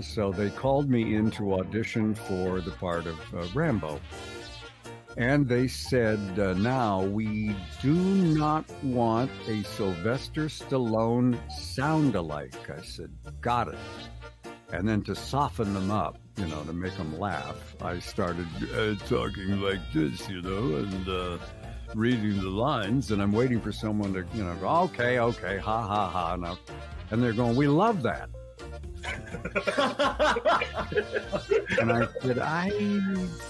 So they called me in to audition for the part of uh, Rambo. And they said, uh, now we do not want a Sylvester Stallone sound alike. I said, got it. And then to soften them up, you know, to make them laugh, I started uh, talking like this, you know, and uh, reading the lines. And I'm waiting for someone to, you know, go, okay, okay, ha, ha, ha. Now, and they're going, we love that. And I said, I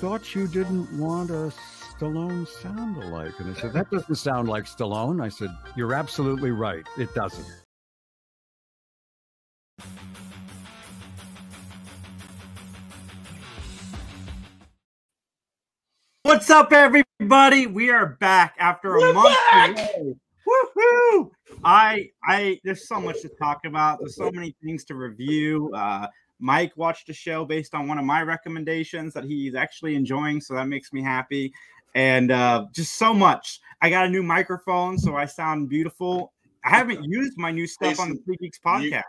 thought you didn't want a Stallone sound alike. And they said, that doesn't sound like Stallone. I said, you're absolutely right. It doesn't. What's up, everybody? We are back after a We're month. back! away. Woohoo! I, I, there's so much to talk about. There's so many things to review. Uh, Mike watched a show based on one of my recommendations that he's actually enjoying, so that makes me happy. And uh, just so much. I got a new microphone, so I sound beautiful. I haven't used my new stuff on the Three Geeks podcast.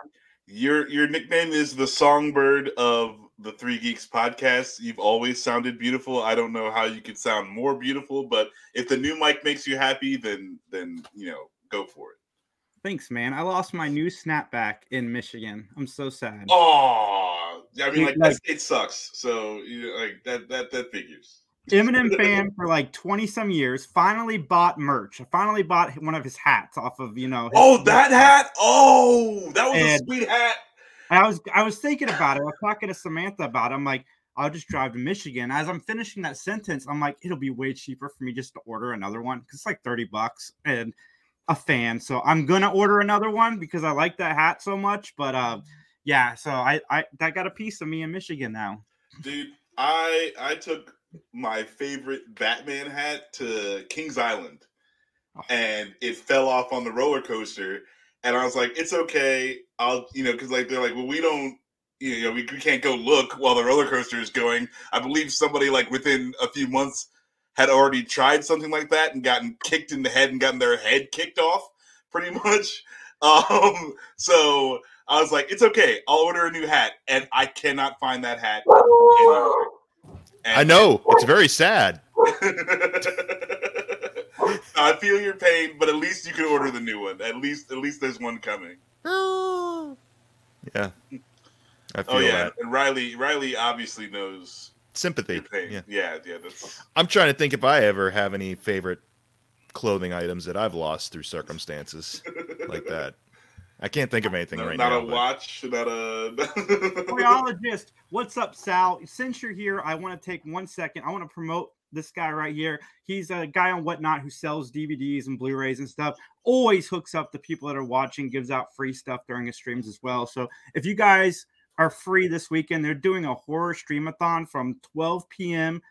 Your your nickname is the songbird of the Three Geeks podcast. You've always sounded beautiful. I don't know how you could sound more beautiful, but if the new mic makes you happy, then then you know, go for it. Thanks, man. I lost my new snapback in Michigan. I'm so sad. Oh, I mean, like like- that state sucks. So you know, like that that that figures. Eminem fan for like 20 some years. Finally bought merch. I finally bought one of his hats off of, you know. Oh, that hat! Oh, that was a sweet hat. I was I was thinking about it. I was talking to Samantha about it. I'm like, I'll just drive to Michigan. As I'm finishing that sentence, I'm like, it'll be way cheaper for me just to order another one because it's like 30 bucks and a fan. So I'm gonna order another one because I like that hat so much. But uh yeah, so I I that got a piece of me in Michigan now. Dude, I I took my favorite Batman hat to Kings Island Oh. and it fell off on the roller coaster. And I was like, it's okay. I'll, you know, because like they're like, well, we don't, you know, we, we can't go look while the roller coaster is going. I believe somebody like within a few months had already tried something like that and gotten kicked in the head and gotten their head kicked off, pretty much. Um, so I was like, it's okay. I'll order a new hat, and I cannot find that hat. anywhere. I know it's very sad. I feel your pain, but at least you can order the new one. At least, at least there's one coming. Yeah, I feel Oh yeah, that and Riley, Riley obviously knows sympathy. your. Yeah, Yeah, yeah, that's I'm trying to think if I ever have any favorite clothing items that I've lost through circumstances like that. I can't think of anything not, right not now. Not a but- watch, not a. Toyologist, what's up, Sal? Since you're here, I want to take one second. I want to promote this guy right here. He's a guy on Whatnot who sells DVDs and Blu-rays and stuff. Always hooks up the people that are watching, gives out free stuff during his streams as well. So if you guys are free this weekend, they're doing a horror streamathon from 12 p.m.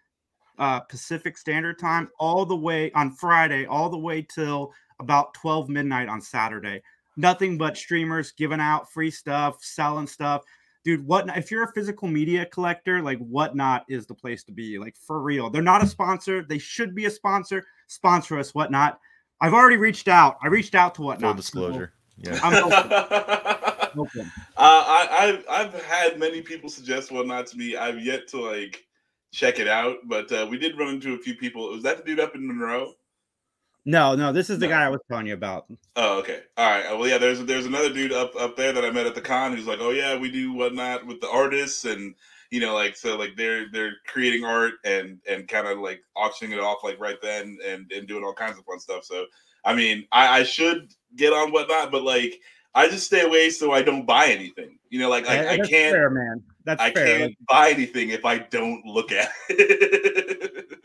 Uh, Pacific Standard Time all the way on Friday, all the way till about 12 midnight on Saturday nothing but streamers giving out free stuff, selling stuff. Dude, what if you're a physical media collector, like whatnot is the place to be. Like for real. They're not a sponsor. They should be a sponsor. Sponsor us, whatnot. I've already reached out. I reached out to whatnot. Full disclosure. Yeah. Open. uh, open. I, I've I've had many people suggest whatnot to me. I've yet to like check it out, but uh, we did run into a few people. Was that the dude up in Monroe? No, no, this is the No. guy I was telling you about. Oh, okay. All right. Well, yeah. There's there's another dude up up there that I met at the con who's like, oh yeah, we do whatnot with the artists, and you know, like so, like they're they're creating art and and kind of like auctioning it off like right then and and doing all kinds of fun stuff. So, I mean, I, I should get on whatnot, but like I just stay away so I don't buy anything. You know, like I, I can't fair, man. That's I fair. can't buy anything if I don't look at it.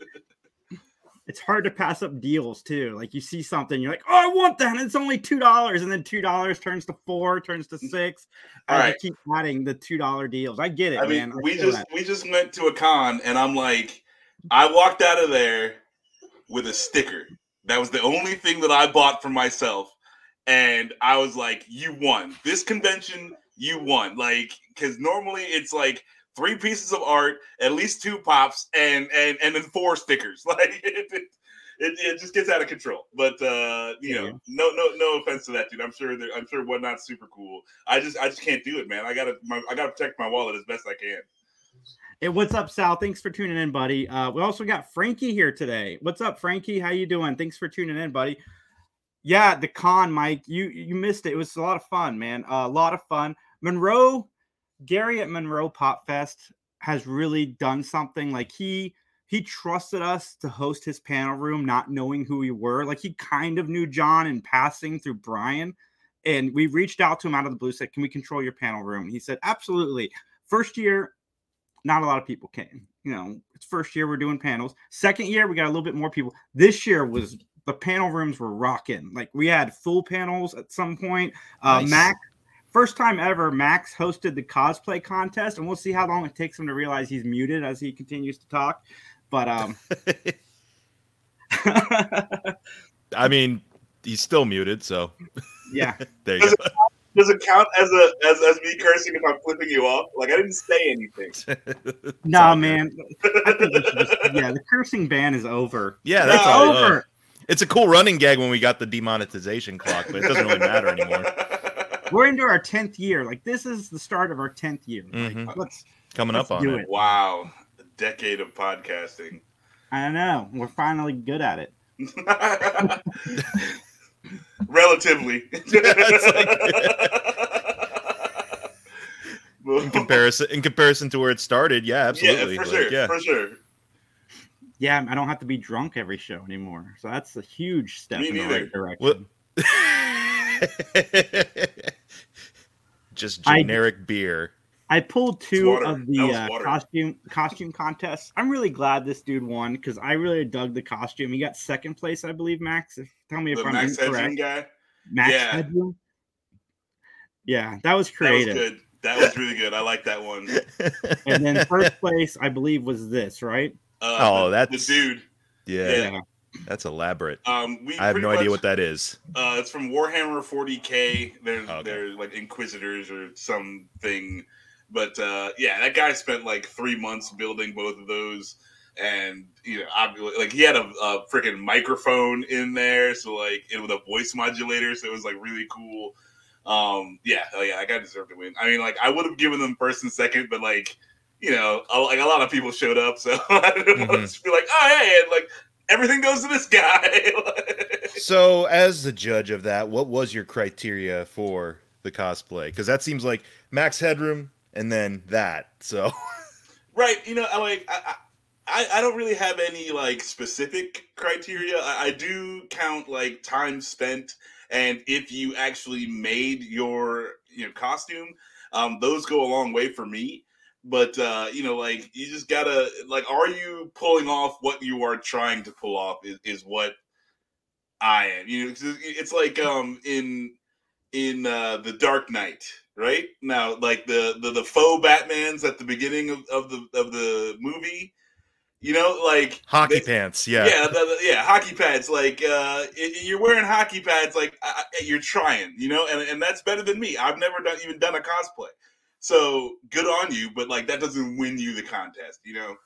it's hard to pass up deals too. Like you see something, you're like, "Oh, I want that," and it's only two dollars, and then two dollars turns to four, turns to mm-hmm. six. All and right. keep adding the two dollar deals. I get it, I mean, man. I we just that. we just went to a con, and I'm like, I walked out of there with a sticker. That was the only thing that I bought for myself, and I was like, "You won this convention. You won." Like, because normally it's like three pieces of art, at least two pops, and and and then four stickers. Like, it, it, it, it just gets out of control. But uh, you know, no no no offense to that dude. I'm sure I'm sure whatnot's super cool. I just I just can't do it, man. I gotta my, I gotta protect my wallet as best I can. Hey, what's up, Sal? Thanks for tuning in, buddy. Uh, we also got Frankie here today. What's up, Frankie? How you doing? Thanks for tuning in, buddy. Yeah, the con, Mike. You you missed it. It was a lot of fun, man. a lot of fun. Monroe, Gary at Monroe Pop Fest has really done something. Like he he trusted us to host his panel room, not knowing who we were. Like he kind of knew John in passing through Brian. And we reached out to him out of the blue, said, Can we control your panel room? He said, Absolutely. First year, not a lot of people came. You know, it's first year we're doing panels. Second year, we got a little bit more people. This year was the panel rooms were rocking. Like we had full panels at some point. Uh, Nice. Max, first time ever, Max hosted the cosplay contest, and we'll see how long it takes him to realize he's muted as he continues to talk. But um, I mean, he's still muted, so yeah, there you go. Does it count as a as, as me cursing if I'm flipping you off? Like I didn't say anything. no all man, I think just, yeah, the cursing ban is over. Yeah, that's it's all. uh, over. It's a cool running gag when we got the demonetization clock, but it doesn't really matter anymore. We're into our tenth year. Like this is the start of our tenth year. Like, Mhm. let's. Coming Let's up on it. it. wow, a decade of podcasting. I don't know. We're finally good at it. Relatively. In comparison, in comparison to where it started, yeah, absolutely. Yeah, for Like, sure. yeah. For sure. Yeah, I don't have to be drunk every show anymore. So that's a huge step Me in the right direction. Well- Just I- generic beer. I pulled two of the uh, costume costume contests. I'm really glad this dude won because I really dug the costume. He got second place, I believe. Max, if, tell me if The I'm Max Headroom incorrect. guy. Max Yeah. Headroom. Yeah, that was That was creative. good. That was really good. I like that one. and then first place, I believe, was this right. Uh, Oh, that's- the dude. yeah, Yeah. that's elaborate. Um, we I have no idea what that is. Uh, it's from Warhammer 40k. They're Okay. they're like Inquisitors or something. But uh, yeah, that guy spent like three months building both of those, and you know, obviously, like he had a, a freaking microphone in there, so like it with a voice modulator, so it was like really cool. Um, yeah, oh yeah, that guy deserved to win. I mean, like I would have given them first and second, but like you know, a, like a lot of people showed up, so I didn't want to be like, oh hey, and like everything goes to this guy. So, as the judge of that, what was your criteria for the cosplay? Because that seems like max headroom and then that. So, Right. You know, I like I, I I don't really have any like specific criteria. I, I do count like time spent and if you actually made your you know costume. Um, those go a long way for me. But uh, you know, like you just gotta like, are you pulling off what you are trying to pull off? Is, is what I am. You know, it's like um in in uh, the Dark Knight, right? Now, like the the, the faux Batman's at the beginning of, of the of the movie, you know, like hockey they- pants. yeah, Yeah. the, the- yeah, hockey pads. Like uh, i- i- you're wearing hockey pads, like I- you're trying, you know, and and that's better than me. I've never done even done a cosplay, so good on you. But like that doesn't win you the contest, you know.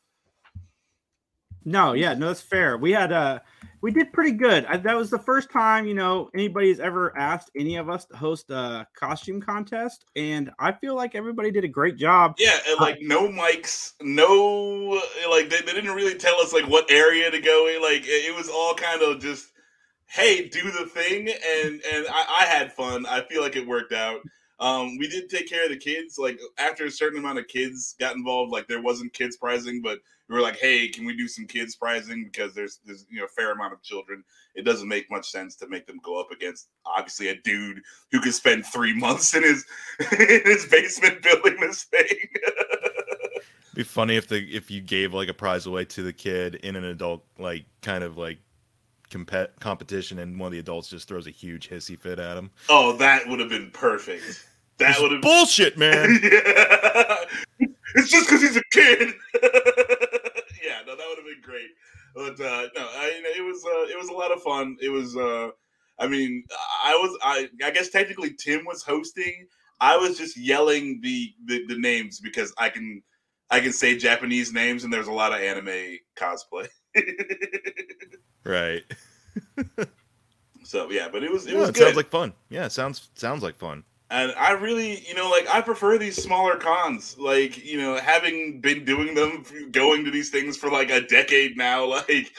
No, yeah, no, that's fair. We had uh we did pretty good. I, that was the first time, you know, anybody's ever asked any of us to host a costume contest, and I feel like everybody did a great job. Yeah, and like no mics, no like they, they didn't really tell us like what area to go in. Like it, it was all kind of just, hey, do the thing, and and I, I had fun. I feel like it worked out. Um, we did take care of the kids. Like after a certain amount of kids got involved, like there wasn't kids prizing, but we were like, hey, can we do some kids prizing because there's there's you know a fair amount of children. It doesn't make much sense to make them go up against obviously a dude who could spend three months in his in his basement building this thing. Be funny if the if you gave like a prize away to the kid in an adult like kind of like compet competition, and one of the adults just throws a huge hissy fit at him. oh, that would have been perfect. That would have bullshit, man. yeah. It's just because he's a kid. yeah, no, that would have been great. But uh, no, I, you know, it was uh, it was a lot of fun. It was, uh, I mean, I was, I, I guess technically Tim was hosting. I was just yelling the, the the names because I can I can say Japanese names, and there's a lot of anime cosplay. right. so yeah, but it was it Yeah, was it good. sounds like fun. Yeah, sounds sounds like fun. and I really, you know, like I prefer these smaller cons. Like, you know, having been doing them, going to these things for like a decade now, like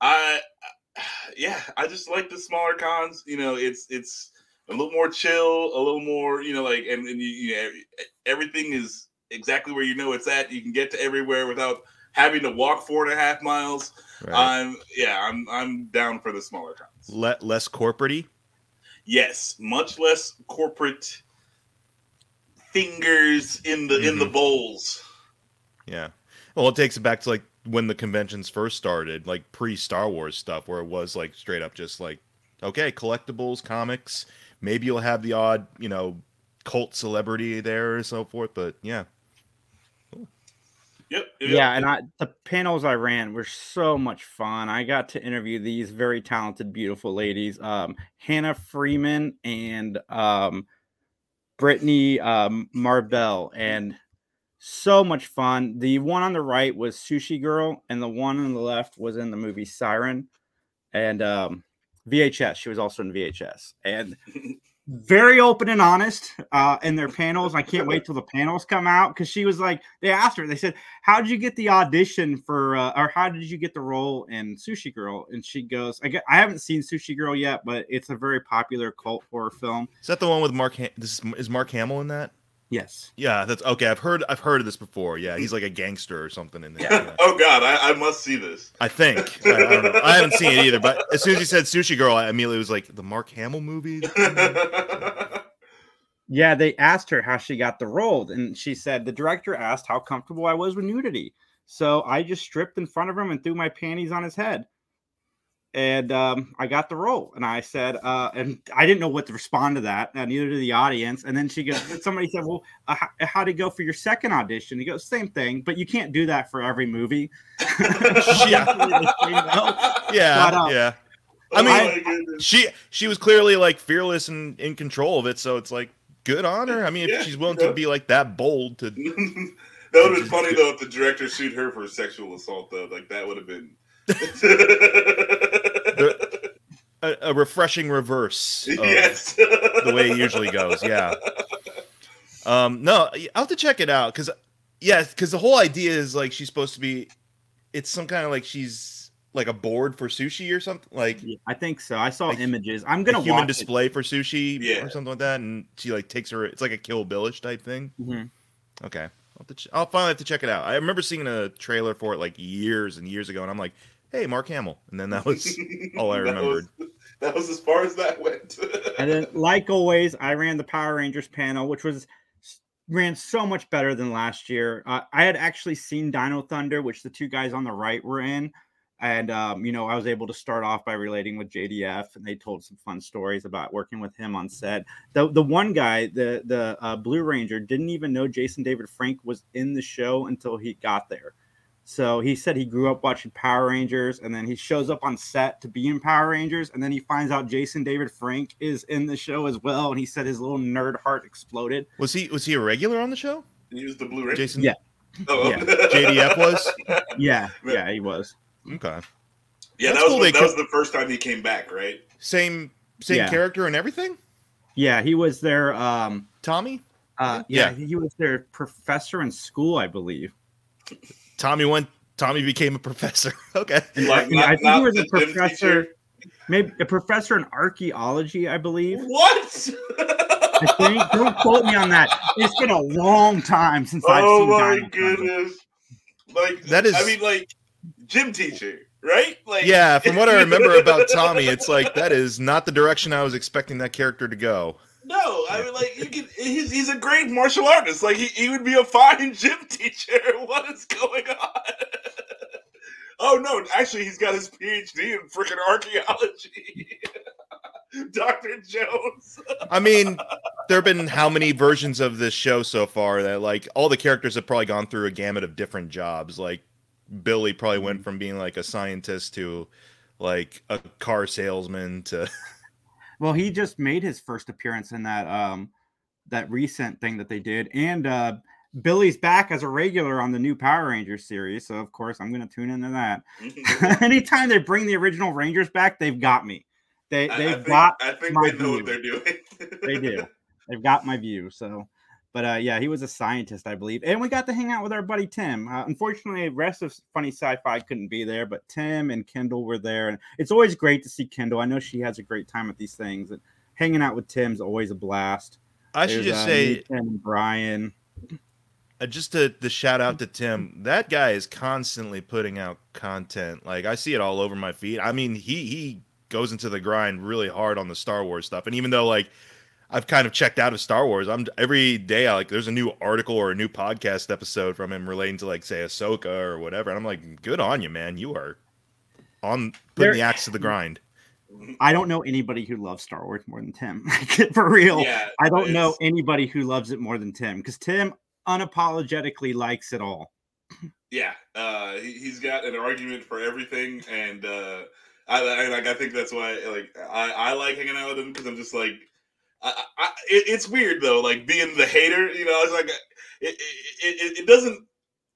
I, yeah, I just like the smaller cons. You know, it's it's a little more chill, a little more, you know, like, and, and you, you know, everything is exactly where you know it's at. You can get to everywhere without having to walk four and a half miles. Right. I'm, yeah, I'm I'm down for the smaller cons. Le- less corporatey. Yes, much less corporate fingers in the in the Mhm. bowls. Yeah. Well, it takes it back to like when the conventions first started, like pre Star Wars stuff, where it was like straight up just like, okay, collectibles, comics. Maybe you'll have the odd, you know, cult celebrity there or so forth. But yeah, Yep. yep. Yeah, and I the panels I ran were so much fun. I got to interview these very talented, beautiful ladies, um, Hannah Fierman and um, Brittany um, Marbell, and so much fun. The one on the right was Sushi Girl, and the one on the left was in the movie Siren, and um, VHS. She was also in VHS, and very open and honest uh, in their panels. I can't wait till the panels come out because she was like, they asked her, they said, "How did you get the audition for, uh, or how did you get the role in Sushi Girl?" And she goes, "I, get, I haven't seen Sushi Girl yet, but it's a very popular cult horror film." is that the one with Mark? Ha- this is, is Mark Hamill in that? Yes. Yeah, that's okay. I've heard I've heard of this before. Yeah, he's like a gangster or something in there. Yeah. Yeah. oh God, I, I must see this. I think I, I don't know. I haven't seen it either. But as soon as he said Sushi Girl, I immediately was like, the Mark Hamill movie. Yeah, they asked her how she got the role, and she said the director asked how comfortable I was with nudity. So I just stripped in front of him and threw my panties on his head. And um, I got the role. And I said, uh, and I didn't know what to respond to that, uh, neither did the audience. And then she goes, somebody said, Well, uh, how, how'd it go for your second audition? He goes, Same thing, but you can't do that for every movie. Yeah. Yeah, But, uh, yeah. Oh I mean, my. She she was clearly like fearless and in control of it. So it's like good on her. I mean, if Yeah, she's willing yeah. to be like that bold to that would have been funny though if the director sued her for sexual assault though. Like that would have been. A, a refreshing reverse of yes. the way it usually goes. Yeah. Um, no, I'll have to check it out because, yeah, because the whole idea is like she's supposed to be. It's some kind of like she's like a board for sushi or something, like Yeah, I think so. I saw Like, images. I'm gonna human watch it. display for sushi Yeah. or something like that. And she like takes her. It's like a Kill Billish type thing. Mhm. Okay, I'll, have to ch- I'll finally have to check it out. I remember seeing a trailer for it like years and years ago, and I'm like, hey, Mark Hamill, and then that was all I That was- remembered. That was as far as that went. And then, like always, I ran the Power Rangers panel, which was ran so much better than last year. Uh, I had actually seen Dino Thunder, which the two guys on the right were in, and um, you know, I was able to start off by relating with JDF, and they told some fun stories about working with him on set. The the one guy, the the uh, Blue Ranger, didn't even know Jason David Frank was in the show until he got there. So he said he grew up watching Power Rangers, and then he shows up on set to be in Power Rangers, and then he finds out Jason David Frank is in the show as well. And he said his little nerd heart exploded. Was he was he a regular on the show? Use the Blu-ray. Jason Yeah. Oh. Yeah. JDF was Yeah, yeah, he was. okay. Yeah, That's that was cool when- that could- was the first time he came back, right? Same same Yeah. character and everything. Yeah, he was their um Tommy. uh yeah, he was their professor in school, I believe. Tommy went. Tommy became a professor. okay. Like, Yeah, I think he was a professor, maybe a professor in archaeology, I believe. What? I think. Don't quote me on that. It's been a long time since I've oh seen. oh my Dino Thunder. goodness! Like That is- I mean, like gym teacher, right? Like Yeah, from what I remember about Tommy, it's like that is not the direction I was expecting that character to go. No, I mean, like you can. He's, he's a great martial artist. Like he, he would be a fine gym teacher. What is going on? oh no! Actually, he's got his PhD in freaking archaeology. Doctor Jones. I mean, there have been how many versions of this show so far that like all the characters have probably gone through a gamut of different jobs. Like Billy probably went from being like a scientist to like a car salesman to Well, he just made his first appearance in that um that recent thing that they did, and uh Billy's back as a regular on the new Power Rangers series, so of course I'm going to tune into that. Anytime they bring the original Rangers back, they've got me. They they've I think, got I think my they know what view. they're doing. they do. They've got my view. So, but uh, yeah, he was a scientist, I believe, and we got to hang out with our buddy Tim. Uh, unfortunately, rest of Funny Sci-Fi couldn't be there, but Tim and Kendall were there, and it's always great to see Kendall. I know she has a great time at these things, and hanging out with Tim's always a blast. I should There's, just uh, say, Tim, and Brian. uh, just to the shout out to Tim. That guy is constantly putting out content. Like I see it all over my feed. I mean, he he goes into the grind really hard on the Star Wars stuff. And even though like I've kind of checked out of Star Wars, I'm every day I like there's a new article or a new podcast episode from him relating to like say Ahsoka or whatever. And I'm like, good on you, man. You are on putting There- the axe to the grind. I don't know anybody who loves Star Wars more than Tim. For real. yeah, I don't know anybody who loves it more than Tim because Tim unapologetically likes it all. Yeah, uh, he, he's got an argument for everything, and uh, I, I like. I think that's why, like, I, I like hanging out with him because I'm just like, I, I, I- it, it's weird though, like being the hater. You know, it's like it, it, it, doesn't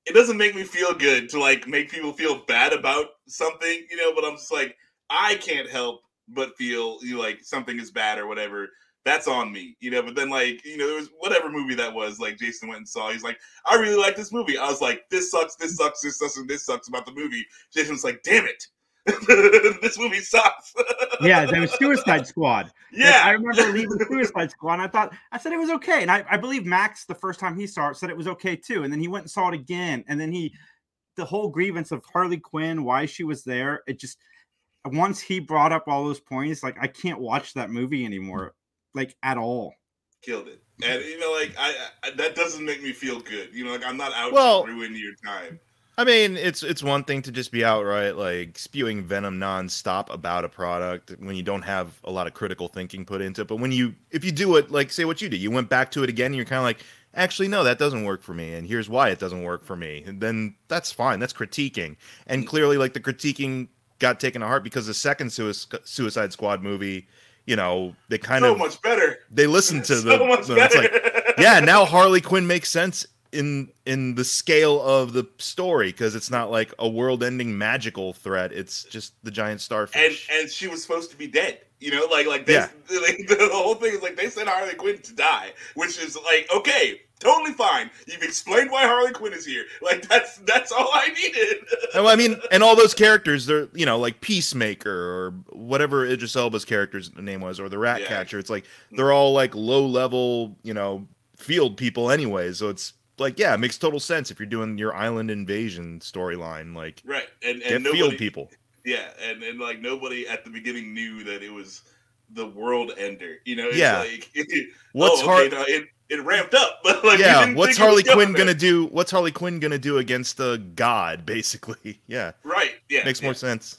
it doesn't make me feel good to like make people feel bad about something. You know, but I'm just like, I can't help but feel you know, like something is bad or whatever. That's on me, you know. But then, like, you know, there was whatever movie that was. Like, Jason went and saw. He's like, I really like this movie. I was like, this sucks, this sucks, this sucks, and this sucks about the movie. Jason was like, damn it, this movie sucks. Yeah, there was Suicide Squad. Like, yeah, I remember leaving Suicide Squad. And I thought I said it was okay, and I, I believe Max the first time he saw it said it was okay too, and then he went and saw it again, and then he the whole grievance of Harley Quinn, why she was there, it just once he brought up all those points, like I can't watch that movie anymore, like at all. killed it. And you know, like I, I that doesn't make me feel good. You know, like I'm not out Well- to ruin your time. I mean, it's it's one thing to just be outright like spewing venom nonstop about a product when you don't have a lot of critical thinking put into it. But when you if you do it like say what you did, you went back to it again and you're kind of like, actually no, that doesn't work for me, and here's why it doesn't work for me. And then that's fine. That's critiquing. And mm. clearly, like the critiquing got taken to heart because the second Sui- Suicide Squad movie, you know, they kind so of much better. they listened to so the, much better. like yeah now harley quinn makes sense in in the scale of the story because it's not like a world-ending magical threat it's just the giant starfish and and she was supposed to be dead. You know, like like they, Yeah. like, the whole thing is like they sent Harley Quinn to die, which is like okay, totally fine. You've explained why Harley Quinn is here. Like that's that's all I needed. Oh, I mean, and all those characters, they're you know like Peacemaker or whatever Idris Elba's character's name was, or the Rat Yeah. Catcher. It's like they're all like low level, you know, field people anyway. So it's like yeah, it makes total sense if you're doing your island invasion storyline. Like right, and get and field nobody, people. Yeah, and and like nobody at the beginning knew that it was the world ender. You know, it's Yeah. like What's oh, Har- okay, no, it it ramped up, but like yeah, what's think it was Harley Quinn gonna do? What's Harley Quinn gonna do against a god? Basically, yeah, Right, yeah, makes yeah. more sense.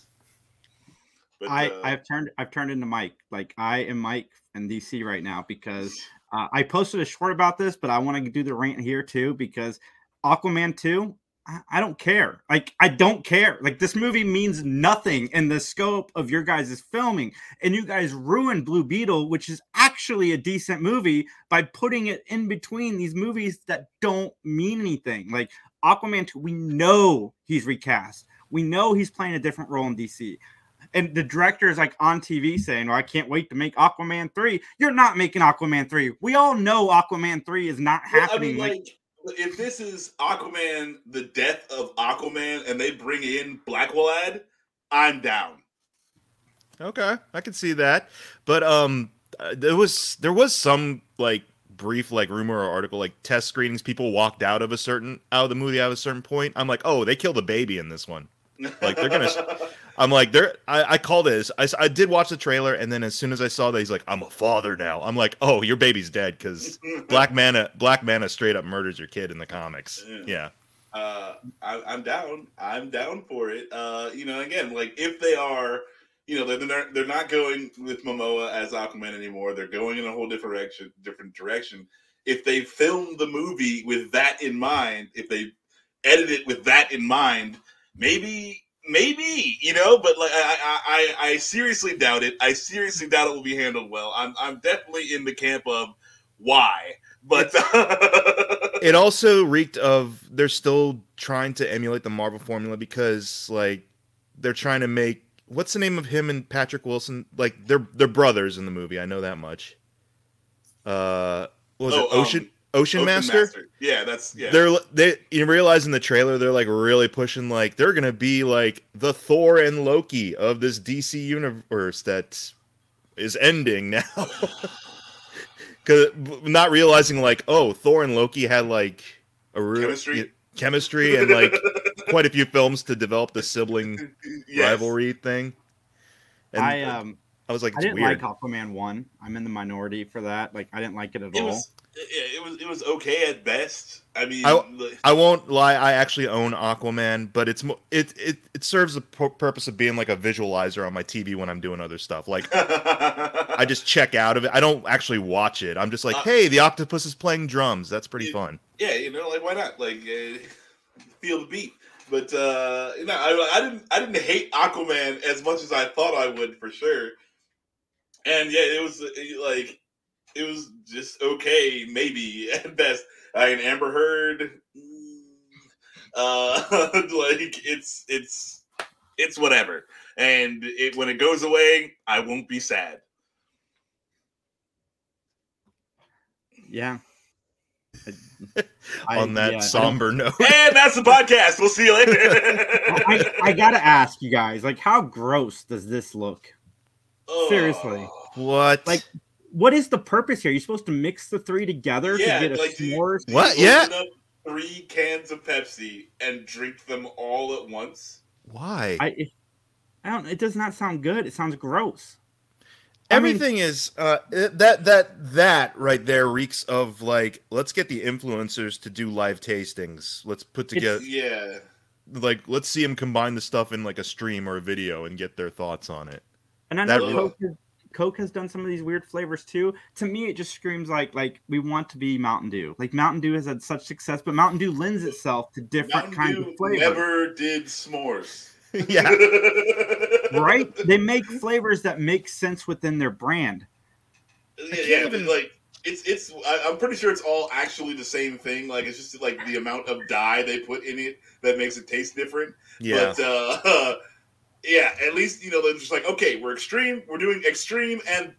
But, I uh, I've turned I've turned into Mike. Like I am Mike in DC right now because uh, I posted a short about this, but I want to do the rant here too because Aquaman two. I, I don't care. Like I don't care. Like this movie means nothing in the scope of your guys' filming, and you guys ruined Blue Beetle, which is actually a decent movie, by putting it in between these movies that don't mean anything. Like Aquaman two, we know he's recast. We know he's playing a different role in DC and the director is like on TV saying, "Well, I can't wait to make Aquaman 3." You're not making Aquaman 3. We all know Aquaman 3 is not Well, I happening. mean, like, like, if this is Aquaman, the death of Aquaman, and they bring in Black Manta, I'm down. Okay, I can see that, but um, uh, there was there was some like brief like rumor or article like test screenings. People walked out of a certain out of the movie at a certain point. I'm like, oh, they killed a baby in this one. Like, they're gonna- I'm like, they're. I, I called it. I, I did watch the trailer, and then as soon as I saw that, he's like, I'm a father now. I'm like, oh, your baby's dead because Black Manta Black Manta straight up murders your kid in the comics. Yeah. Yeah. uh, I, I'm down. I'm down for it. Uh, you know, again, like if they are, you know, they're they're, they're not going with Momoa as Aquaman anymore. They're going in a whole different direction. Different direction. If they film the movie with that in mind, if they edit it with that in mind, maybe. Maybe you know, but like I, I, I, seriously doubt it. I seriously doubt it will be handled well. I'm, I'm definitely in the camp of why, but it also reeked of they're still trying to emulate the Marvel formula because like they're trying to make what's the name of him and Patrick Wilson? Like they're they're brothers in the movie. I know that much. Uh, was Oh, it Ocean um, Ocean Open Master? Yeah, that's yeah. They're they you realize in the trailer they're like really pushing like they're gonna be like the Thor and Loki of this DC universe that is ending now. Cause not realizing like oh Thor and Loki had like a real Chemistry? chemistry and like quite a few films to develop the sibling Yes. rivalry thing. And I um I was like, I didn't weird. like Aquaman one. I'm in the minority for that. Like I didn't like it at It all. was yeah, it was it was okay at best. I mean, I- I won't lie. I actually own Aquaman, but it's it it it serves the purpose of being like a visualizer on my TV when I'm doing other stuff. Like I just check out of it. I don't actually watch it. I'm just like, Uh, hey, the octopus is playing drums. That's pretty Yeah. fun. yeah, you know, like why not? Like uh, feel the beat. But uh, you know, I, I didn't I didn't hate Aquaman as much as I thought I would for sure. And yeah, it was like it was just okay, maybe at best. I mean, Amber Heard, mm, uh, like it's it's it's whatever. And it when it goes away, I won't be sad. Yeah. I- I- on that yeah, somber note. And that's the podcast. We'll see you later. I, I gotta ask you guys, like, how gross does this look? seriously. Oh. what? Like, what is the purpose here? You're supposed to mix the three together Yeah, to get a like, do you- s'mores? You What? open Yeah. up three cans of Pepsi and drink them all at once. why? I, it, I don't. It does not sound good. It sounds gross. I mean- Everything is uh, that that that right there reeks of like let's get the influencers to do live tastings. Let's put together Yeah, like let's see them combine the stuff in like a stream or a video and get their thoughts on it. And I That know really- Coke, has, Coke has done some of these weird flavors too. To me, it just screams like like we want to be Mountain Dew. Like Mountain Dew has had such success, but Mountain Dew lends itself to different Mountain kinds Dew of flavors. never did s'mores. yeah. right? They make flavors that make sense within their brand. yeah, yeah, even- like it's it's. I, I'm pretty sure it's all actually the same thing. Like it's just like the amount of dye they put in it that makes it taste different. Yeah. But uh, yeah, at least you know they're just like, okay, we're extreme. We're doing extreme and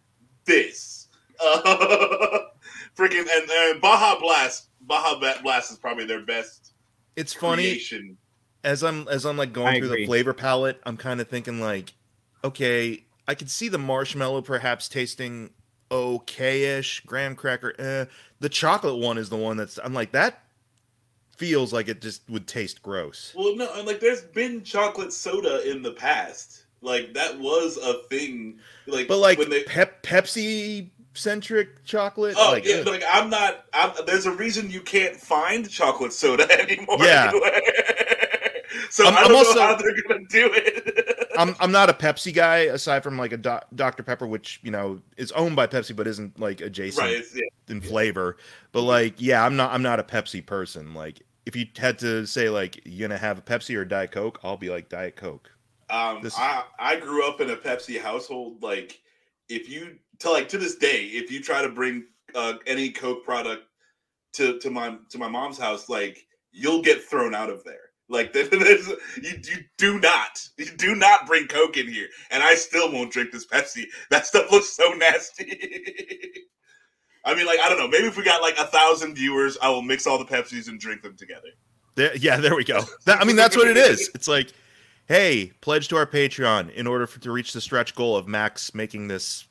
this. Uh, freaking and, and Baja Blast. Baja Blast is probably their best it's funny creation. as I'm as I'm like going I through agree. the flavor palette, I'm kind of thinking like, okay, I could see the marshmallow perhaps tasting okay-ish, graham cracker. Eh. The chocolate one is the one that's I'm like that feels like it just would taste gross. Well, no, and like there's been chocolate soda in the past. Like that was a thing. Like, But like when they. pep Pepsi centric chocolate, Oh like yeah, ugh. like I'm not. I'm, there's a reason you can't find chocolate soda anymore. Yeah. anywhere. so I'm- I not also- know how they're gonna do it. I'm I'm not a Pepsi guy aside from like a Do- Dr Pepper, which you know is owned by Pepsi but isn't like adjacent right. Yeah. in flavor. But like, yeah, I'm not I'm not a Pepsi person. Like, if you had to say like you're gonna have a Pepsi or a Diet Coke, I'll be like Diet Coke. Um, This- I I grew up in a Pepsi household. Like, if you to like to this day, if you try to bring uh, any Coke product to to my to my mom's house, like you'll get thrown out of there. Like there's, you you do not you do not bring Coke in here, and I still won't drink this Pepsi. That stuff looks so nasty. I mean, like I don't know. Maybe if we got like a thousand viewers, I will mix all the Pepsis and drink them together. There, yeah, there we go. That, I mean, that's what it is. It's like, hey, pledge to our Patreon in order for, to reach the stretch goal of Max making this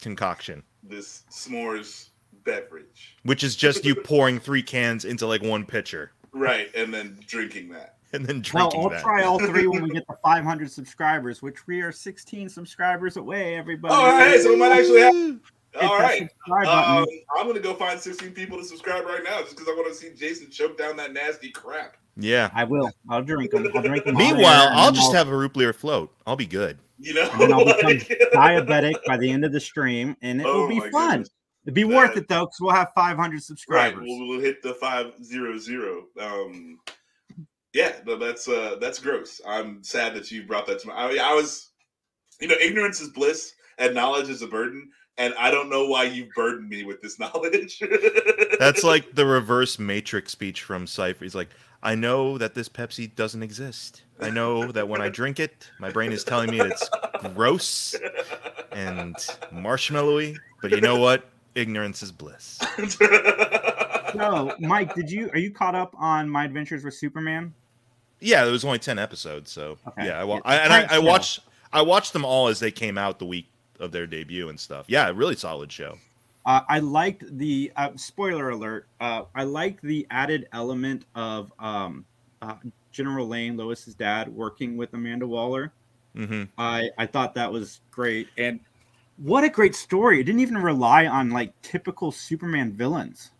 concoction, This s'mores beverage, which is just you pouring three cans into like one pitcher right, and then drinking that. and then drinking Well, I'll that. try all three when we get to 500 subscribers, which we are 16 subscribers away. Everybody, Oh, hey, so we might actually have. Hit All that right. subscribe button. Um, I'm gonna go find 16 people to subscribe right now, just because I want to see Jason choke down that nasty crap. Yeah. I will. I'll drink them. I'll drink them. Meanwhile, I'll just have a root beer float. I'll be good. You know, And then I'll become diabetic by the end of the stream, and it Oh will be fun. goodness. It'd be That- worth it though, because we'll have 500 Right, subscribers. we'll, we'll hit the five zero zero. Um, yeah, no, that's uh, that's gross. I'm sad that you brought that to my. I, I was, you know, ignorance is bliss and knowledge is a burden. And I don't know why you burdened me with this knowledge. That's like the reverse Matrix speech from Cypher. He's like, I know that this Pepsi doesn't exist. I know that when I drink it, my brain is telling me it's gross and marshmallowy. But you know what? Ignorance is bliss. So, Mike, did you are you caught up on My Adventures with Superman? Yeah, there was only ten episodes, so Okay. yeah. I, wa- I, and I, I watched I watched them all as they came out the week of their debut and stuff. Yeah, really solid show. Uh, I liked the uh, spoiler alert. Uh, I liked the added element of um, uh, General Lane, Lois's dad, working with Amanda Waller. hmm I I thought that was great, and what a great story! It didn't even rely on like typical Superman villains.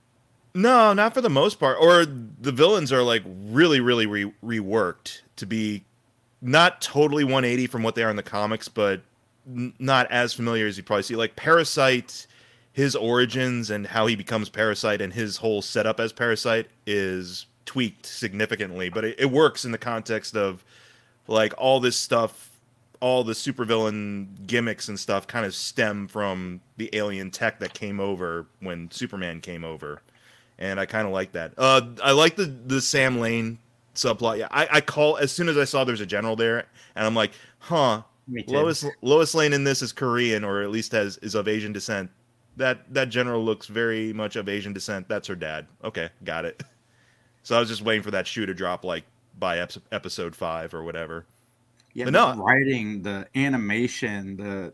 No, not for the most part. Or the villains are like really, really re- reworked to be not totally 180 from what they are in the comics, but not as familiar as you probably see. Like Parasite, his origins and how he becomes Parasite and his whole setup as Parasite is tweaked significantly, but it, it works in the context of like all this stuff. All the supervillain gimmicks and stuff kind of stem from the alien tech that came over when Superman came over and I kind of like that. Uh, I like the the Sam Lane subplot. Yeah, I, I call as soon as I saw there's a general there, and I'm like, huh. Me too. Lois Lois Lane in this is Korean, or at least has is of Asian descent. That that general looks very much of Asian descent. That's her dad. Okay, got it. So I was just waiting for that shoe to drop like by ep- episode five or whatever. Yeah, But the no. writing, the animation, the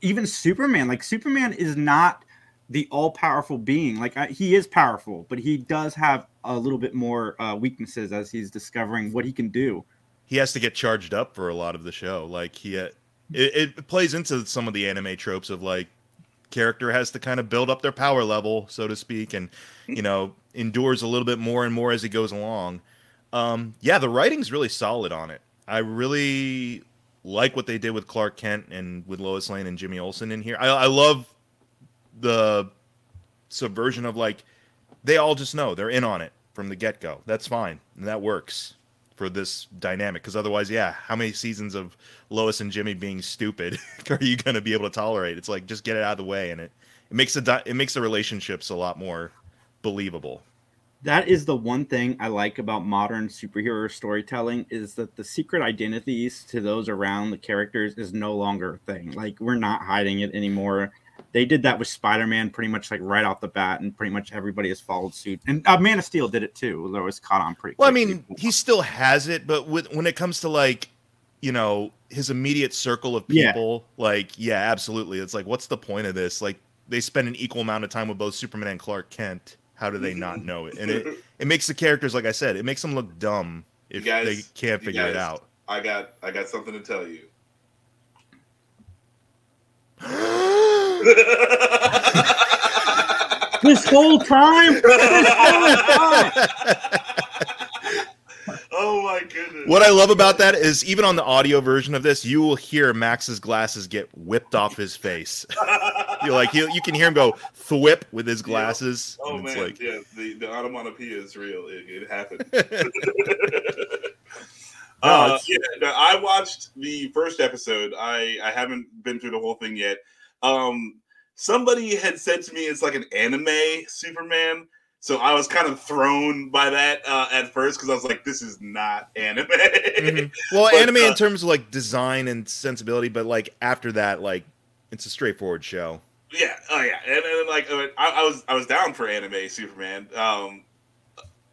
even Superman. Like Superman is not the all-powerful being. Like I, he is powerful, but he does have a little bit more uh, weaknesses as he's discovering what he can do. He has to get charged up for a lot of the show. Like he, uh, it, it plays into some of the anime tropes of like character has to kind of build up their power level, so to speak, and you know endures a little bit more and more as he goes along. Um, yeah, the writing's really solid on it. I really like what they did with Clark Kent and with Lois Lane and Jimmy Olsen in here. I, I love the subversion of like they all just know they're in on it from the get go. That's fine, and that works for this dynamic. Because otherwise, yeah, how many seasons of Lois and Jimmy being stupid are you going to be able to tolerate? It's like just get it out of the way, and it it makes the it makes the relationships a lot more believable. That is the one thing I like about modern superhero storytelling is that the secret identities to those around the characters is no longer a thing. Like we're not hiding it anymore. They did that with Spider-Man pretty much like right off the bat, and pretty much everybody has followed suit. And uh, Man of Steel did it too, although it was caught on pretty. Well, I quickly. mean, he still has it, but with, when it comes to like, you know, his immediate circle of Yeah. people, like, yeah, absolutely. It's like, what's the point of this? Like, they spend an equal amount of time with both Superman and Clark Kent. How do they not know it? And it, it makes the characters, like I said, it makes them look dumb if guys- they can't you figure it out. I got I got something to tell you. this whole time, this whole time. oh my goodness! What I love about that is even on the audio version of this, you will hear Max's glasses get whipped off his face. you like you, you can hear him go thwip with his glasses. Oh and it's man, like, yeah, the the onomatopoeia is real. It, it happened. No, uh, yeah, no, I watched the first episode. I I haven't been through the whole thing yet. Um, somebody had said to me it's like an anime Superman. So I was kind of thrown by that uh, at first because I was like, "This is not anime." Mhm. Well, But, anime uh, in terms of like design and sensibility, but like after that, like it's a straightforward show. Yeah, oh yeah, and, and like uh, I, I was I was down for anime Superman, um,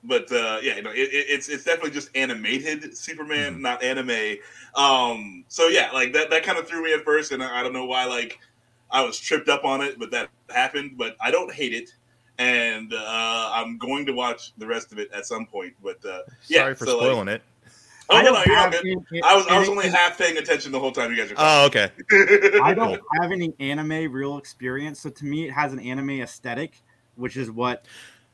but uh, yeah, you know, it, it, it's it's definitely just animated Superman, Mhm. not anime. Um, so yeah, like that that kind of threw me at first, and I, I don't know why like I was tripped up on it, but that happened. But I don't hate it, and uh, I'm going to watch the rest of it at some point. But uh, yeah, Sorry for so, like- spoiling it. oh I no, no, you're all good. any- I was I was any- only half paying attention the whole time you guys are Oh, okay. I don't have any anime real experience, so to me, it has an anime aesthetic, which is what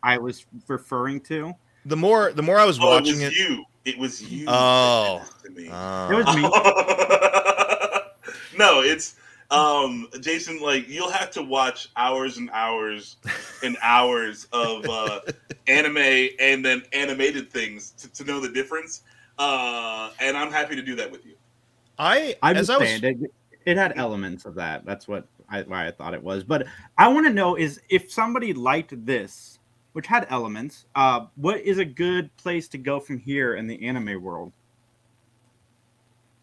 I was referring to. The more the more I was Oh, it watching was it, you. It was you. Oh. did to me. uh, It was me. no, it's um Jason. Like you'll have to watch hours and hours and hours of uh, anime and then animated things to, to know the difference. Uh, and I'm happy to do that with you. I I'm as just I was saying it, it had elements of that. That's what I, why I thought it was. But I want to know is if somebody liked this, which had elements, uh, what is a good place to go from here in the anime world?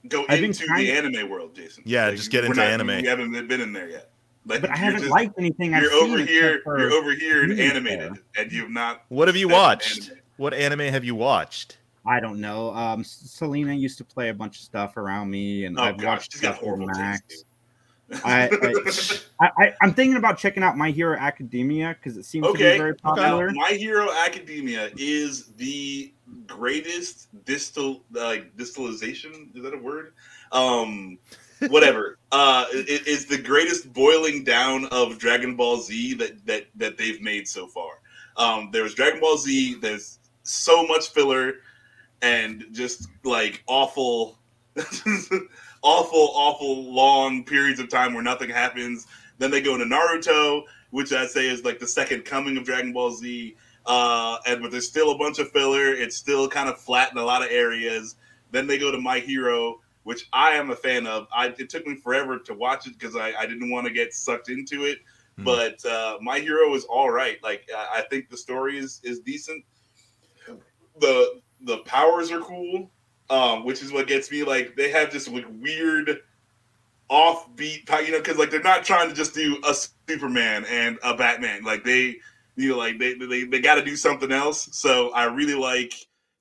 Go I've into trying- the anime world, Jason. Yeah, just get into not- anime. You haven't been in there yet. Like, But I haven't just- liked anything I've You're seen. over here. You're over here and movies animated, there. and you've not. What have you watched? anime. What anime have you watched? I don't know. Um, Selena used to play a bunch of stuff around me, and Oh I've gosh, watched she's got stuff with horrible Max. taste. I, I, I, I'm thinking about checking out My Hero Academia because it seems to be very okay. popular. My Hero Academia is the greatest distil like distillization. Is that a word? Um, whatever. uh, it is the greatest boiling down of Dragon Ball Z that that that they've made so far. Um, there was Dragon Ball Z. There's so much filler and just like awful, awful, awful long periods of time where nothing happens. Then they go into Naruto, which I say is like the second coming of Dragon Ball Z. Uh, and but there's still a bunch of filler. It's still kind of flat in a lot of areas. Then they go to My Hero, which I am a fan of. I it took me forever to watch it because I, I didn't want to get sucked into it. Hmm. But uh, My Hero is all right. Like I I think the story is is decent. The the powers are cool, um, which is what gets me. Like they have just like weird offbeat, you know, because like they're not trying to just do a Superman and a Batman. Like they, you know, like they they, they got to do something else. So I really like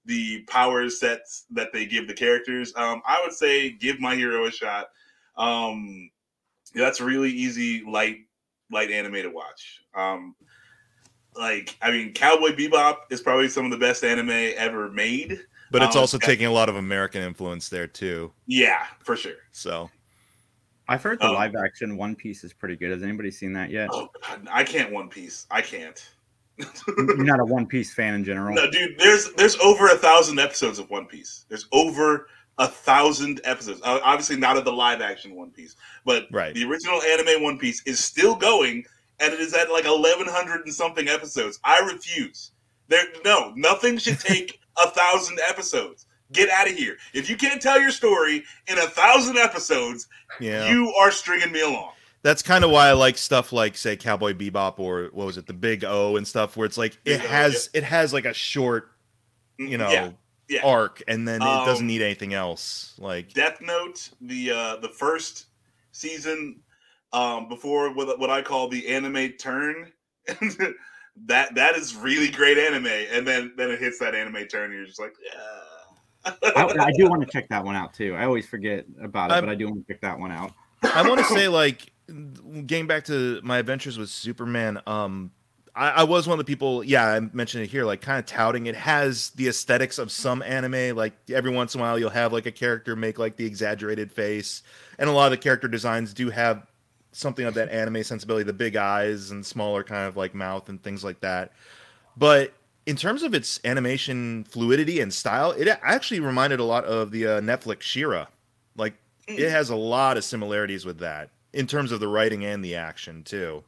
the power sets that they give the characters. Um, I would say give my hero a shot. Um, that's really easy, light, light anime to watch. Um, like I mean, Cowboy Bebop is probably some of the best anime ever made. But it's Um, also taking a lot of American influence there too. Yeah, for sure. So I've heard the Um, live action One Piece is pretty good. Has anybody seen that yet? Oh God, I can't One Piece. I can't. You're not a One Piece fan in general. No, dude, there's there's over a thousand episodes of One Piece. There's over a thousand episodes. Uh, obviously, not of the live action One Piece, but Right. the original anime One Piece is still going, and it is at like eleven hundred and something episodes. I refuse. There, no, nothing should take a thousand episodes. Get out of here. If you can't tell your story in a thousand episodes, yeah, you are stringing me along. that's kind of why I like stuff like say Cowboy Bebop or what was it, the Big O and stuff, where it's like it O, has it has like a short, you know, yeah, yeah. arc, and then it doesn't Um, need anything else. Like Death Note, the uh, the first season, um, before what, what I call the anime turn, that that is really great anime, and then then it hits that anime turn, and you're just like, yeah. I, I do want to check that one out too. I always forget about it, I'm- but I do want to check that one out. I want to say like getting back to my adventures with Superman. Um, I, I was one of the people. Yeah, I mentioned it here, like kind of touting. It has the aesthetics of some anime. Like every once in a while, you'll have like a character make like the exaggerated face, and a lot of the character designs do have something of that anime sensibility, the big eyes and smaller kind of like mouth and things like that. But in terms of its animation fluidity and style, it actually reminded a lot of the uh, Netflix She-Ra. Like it has a lot of similarities with that in terms of the writing and the action too.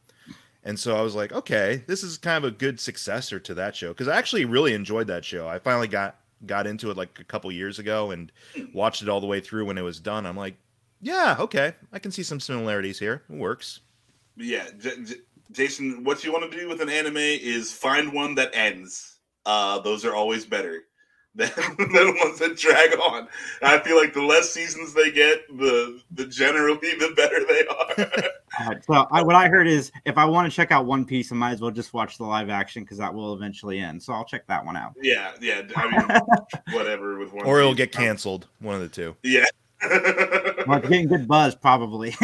And so I was like, okay, this is kind of a good successor to that show because I actually really enjoyed that show. I finally got got into it like a couple years ago and watched it all the way through when it was done. I'm like, yeah, okay, I can see some similarities here. It works. yeah, J- J- Jason, what you want to do with an anime is find one that ends. Uh, those are always better than, than ones that drag on. I feel like the less seasons they get, the the generally the better they are. Uh, so I, what I heard is if I want to check out One Piece, I might as well just watch the live action because that will eventually end. So I'll check that one out. yeah, yeah. I mean, whatever with one. Or it'll Piece. get canceled. One of the two. Yeah. Well, it's getting good buzz, probably.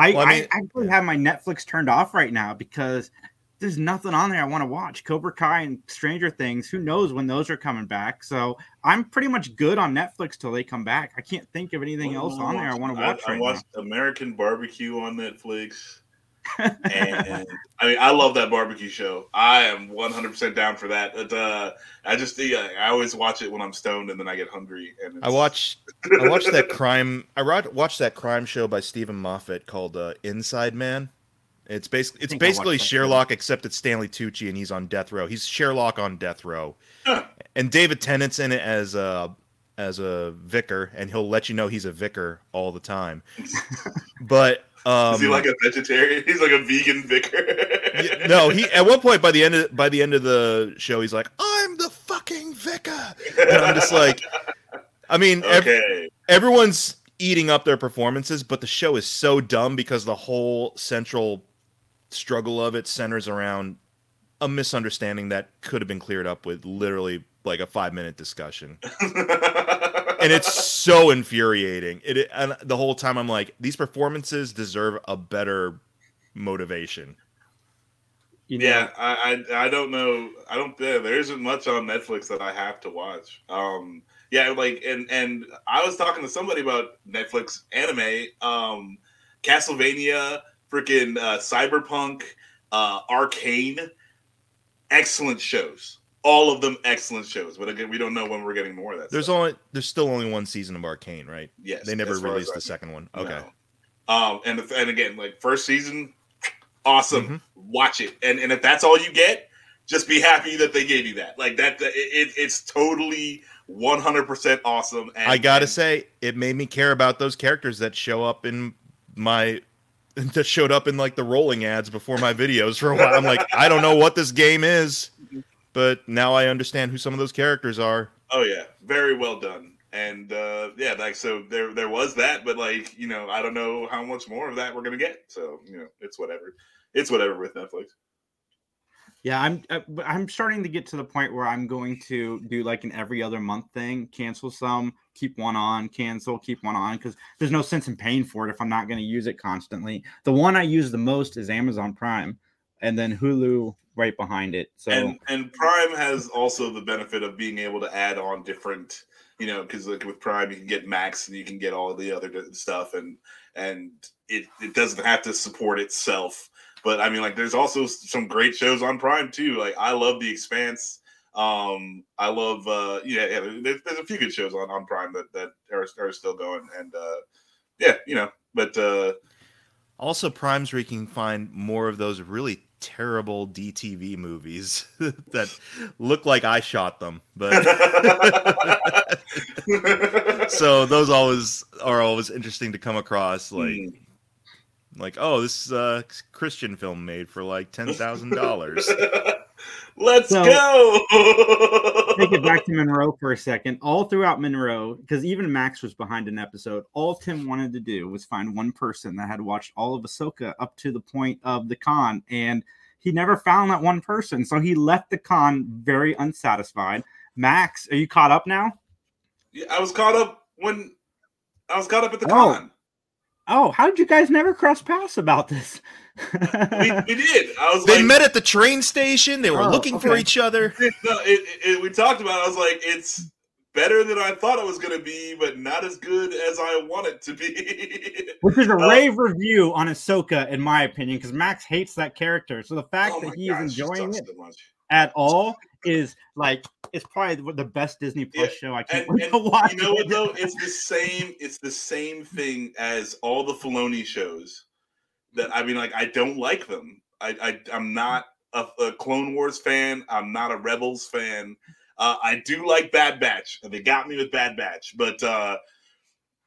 I, Well, I I, mean- actually have my Netflix turned off right now because there's nothing on there I want to watch. Cobra Kai and Stranger Things. Who knows when those are coming back? So I'm pretty much good on Netflix till they come back. I can't think of anything else on there I want to watch I, I right watched American Barbecue on Netflix. And I mean, I love that barbecue show. I am 100% down for that. But, uh, I just, yeah, I always watch it when I'm stoned and then I get hungry. And I watch, I watch that crime I ro- watched that crime show by Steven Moffat called uh, Inside Man. It's basically it's think I basically that too. Sherlock except it's Stanley Tucci and he's on death row. He's Sherlock on death row. Huh. And David Tennant's in it as a as a vicar and he'll let you know he's a vicar all the time. but Um, Is he like a vegetarian? He's like a vegan vicar. yeah, no, he at one point by the end of by the end of the show, he's like, "I'm the fucking vicar," and I'm just like, I mean, okay. everyone's eating up their performances, but the show is so dumb because the whole central struggle of it centers around a misunderstanding that could have been cleared up with literally like a five minute discussion. and it's so infuriating. It and the whole time I'm like, these performances deserve a better motivation. You know, yeah, I, I I don't know. I don't. Yeah, there isn't much on Netflix that I have to watch. Um, yeah, like and and I was talking to somebody about Netflix anime, um, Castlevania, freaking uh, Cyberpunk, uh, Arcane, excellent shows. All of them excellent shows. But again, we don't know when we're getting more of that. There's stuff. only there's still only one season of Arcane, right? yes, They never as far as released the second one. Okay. Um, and the- and again, like first season, awesome. Mhm. Watch it, and and if that's all you get, just be happy that they gave you that. Like that, that- it, it it's totally 100 percent awesome. And, I gotta and- say, it made me care about those characters that show up in my that showed up in like the rolling ads before my videos for a while. I'm like, I don't know what this game is, but now I understand who some of those characters are. Oh yeah, very well done. And uh, yeah, like so there there was that, but like you know I don't know how much more of that we're gonna get. So you know it's whatever. It's whatever with Netflix. Yeah, I'm I- but I'm starting to get to the point where I'm going to do like an every other month thing, cancel some, keep one on, cancel, keep one on because there's no sense in paying for it if I'm not going to use it constantly. The one I use the most is Amazon Prime, and then Hulu right behind it. So and and Prime has also the benefit of being able to add on different, you know, because like with Prime you can get Max and you can get all the other stuff, and and it it doesn't have to support itself. But I mean, like, there's also some great shows on Prime too. Like, I love The Expanse. Um, I love, uh, yeah, yeah. There's, there's a few good shows on on Prime that that are, are still going, and uh, yeah, you know, but uh, Also, Prime's where you can find more of those really terrible DTV movies that look like I shot them, but so those always are always interesting to come across. Like, Hmm. like oh, this is a Christian film made for like ten thousand dollars. Let's So- go. take it back to Monroe for a second. All throughout Monroe, because even Max was behind an episode, all Tim wanted to do was find one person that had watched all of Ahsoka up to the point of the con, and he never found that one person. So he left the con very unsatisfied. Max, are you caught up now? Yeah, I was caught up when I was caught up at the Oh. con. Oh, how did you guys never cross paths about this? We, we did. I was They like, met at the train station. They were Oh, looking for each other. no, it, it, we talked about. it. I was like, it's better than I thought it was going to be, but not as good as I want it to be. Which is a Uh, rave review on Ahsoka, in my opinion, because Max hates that character. So the fact Oh that he gosh, is enjoying it so at all is like it's probably the- best Disney Plus Yeah, show I can't And, wait to watch. you know what though? It's the same. It's the same thing as all the Filoni shows. That I mean, like I don't like them. I, I I'm not a, a Clone Wars fan. I'm not a Rebels fan. Uh, I do like Bad Batch, and they got me with Bad Batch, but uh,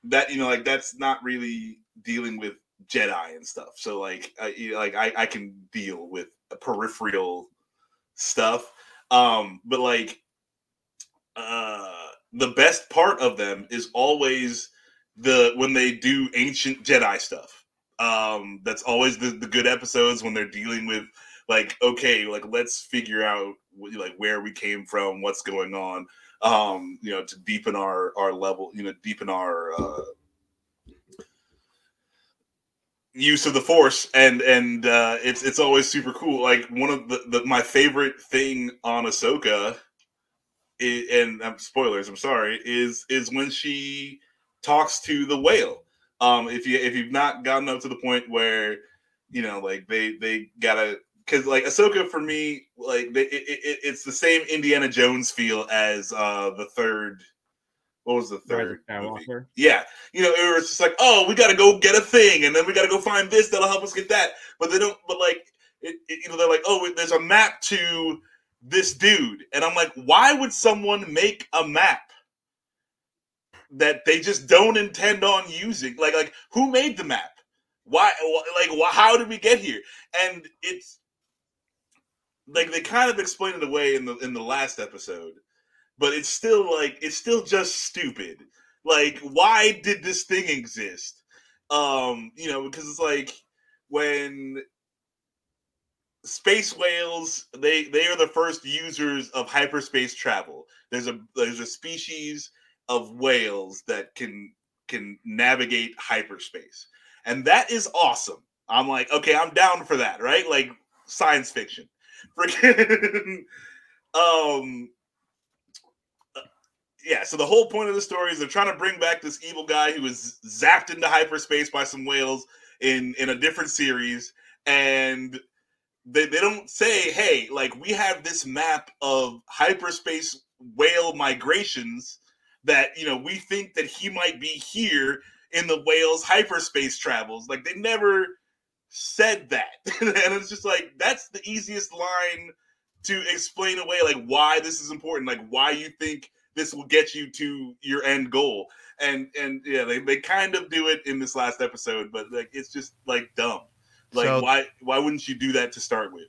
that you know, like that's not really dealing with Jedi and stuff. So like, I, you know, like I, I can deal with peripheral stuff. Um, but like uh the best part of them is always the when they do ancient Jedi stuff. Um that's always the, the good episodes when they're dealing with like okay, like let's figure out like where we came from, what's going on. Um, you know, to deepen our our level, you know, deepen our uh use of the force and and uh it's it's always super cool. Like one of the, the my favorite thing on ahsoka i- and um, spoilers i'm sorry is is when she talks to the whale. Um if you if you've not gotten up to the point where you know like they they gotta because like ahsoka for me like it, it, it's the same indiana jones feel as uh the third what was the third? Yeah, you know, it was just like, oh, we got to go get a thing, and then we got to go find this that'll help us get that. But they don't. But like, it, it- you know, they're like, oh, there's a map to this dude, and I'm like, why would someone make a map that they just don't intend on using? Like, like who made the map? Why? Like, why, how did we get here? And it's like they kind of explained it away in the in the last episode, but it's still like it's still just stupid. Like, why did this thing exist? Um, you know, because it's like when space whales they they are the first users of hyperspace travel. There's a there's a species of whales that can can navigate hyperspace. And that is awesome. I'm like okay i'm down for that right? Like science fiction. Freaking um yeah so the whole point of the story is they're trying to bring back this evil guy who was zapped into hyperspace by some whales in in a different series and they, they don't say, hey, like we have this map of hyperspace whale migrations that, you know, we think that he might be here in the whale's hyperspace travels. Like they never said that. and it's just like, that's the easiest line to explain away, like why this is important, like why you think this will get you to your end goal. And and yeah, they, they kind of do it in this last episode, but like it's just like dumb. Like so, why why wouldn't you do that to start with?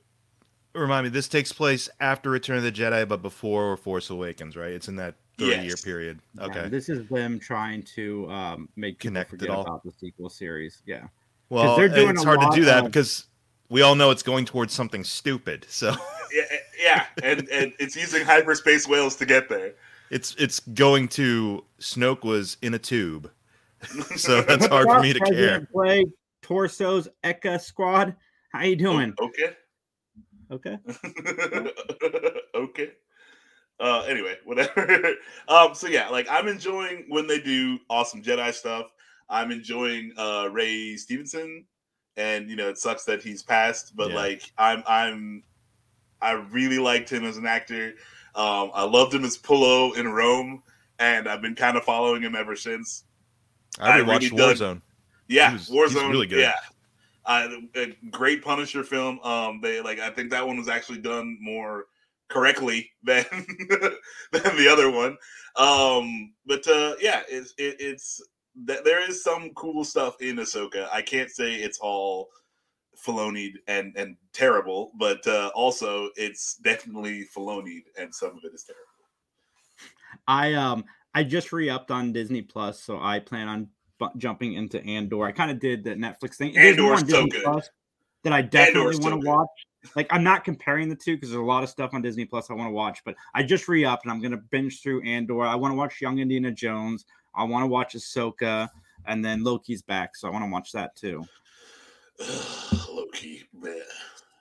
Remind me, this takes place after Return of the Jedi, but before Force Awakens, right? It's in that 30 yes. year period. Okay. Yeah, this is them trying to um, make connect forget it all. about the sequel series. Yeah. Well, they're doing it's hard to do that of... because we all know it's going towards something stupid. So yeah, yeah, and and it's using hyperspace whales to get there. It's it's going to Snoke was in a tube, so that's hard for me to care. Play Torsos Eka Squad. How you doing? Okay. Okay. okay. Uh anyway, whatever. um so yeah, like I'm enjoying when they do awesome Jedi stuff. I'm enjoying uh Ray Stevenson and you know it sucks that he's passed, but yeah. like I'm I'm I really liked him as an actor. Um I loved him as Pullo in Rome and I've been kind of following him ever since. I, I really watched Warzone. Yeah, was, Warzone. really good. Yeah, uh, a great Punisher film. Um, they like I think that one was actually done more correctly than than the other one. Um, but uh, yeah, it's it, it's that there is some cool stuff in Ahsoka. I can't say it's all Filoni and and terrible, but uh, also it's definitely Filoni and some of it is terrible. I um I just re-upped on Disney Plus, so I plan on jumping into Andor. I kind of did the Netflix thing. Andor's so good. Plus that I definitely want to watch. Like I'm not comparing the two because there's a lot of stuff on Disney Plus I want to watch, but I just re up and I'm gonna binge through Andor. I want to watch Young Indiana Jones. I want to watch Ahsoka, and then Loki's back, so I want to watch that too. Loki, man.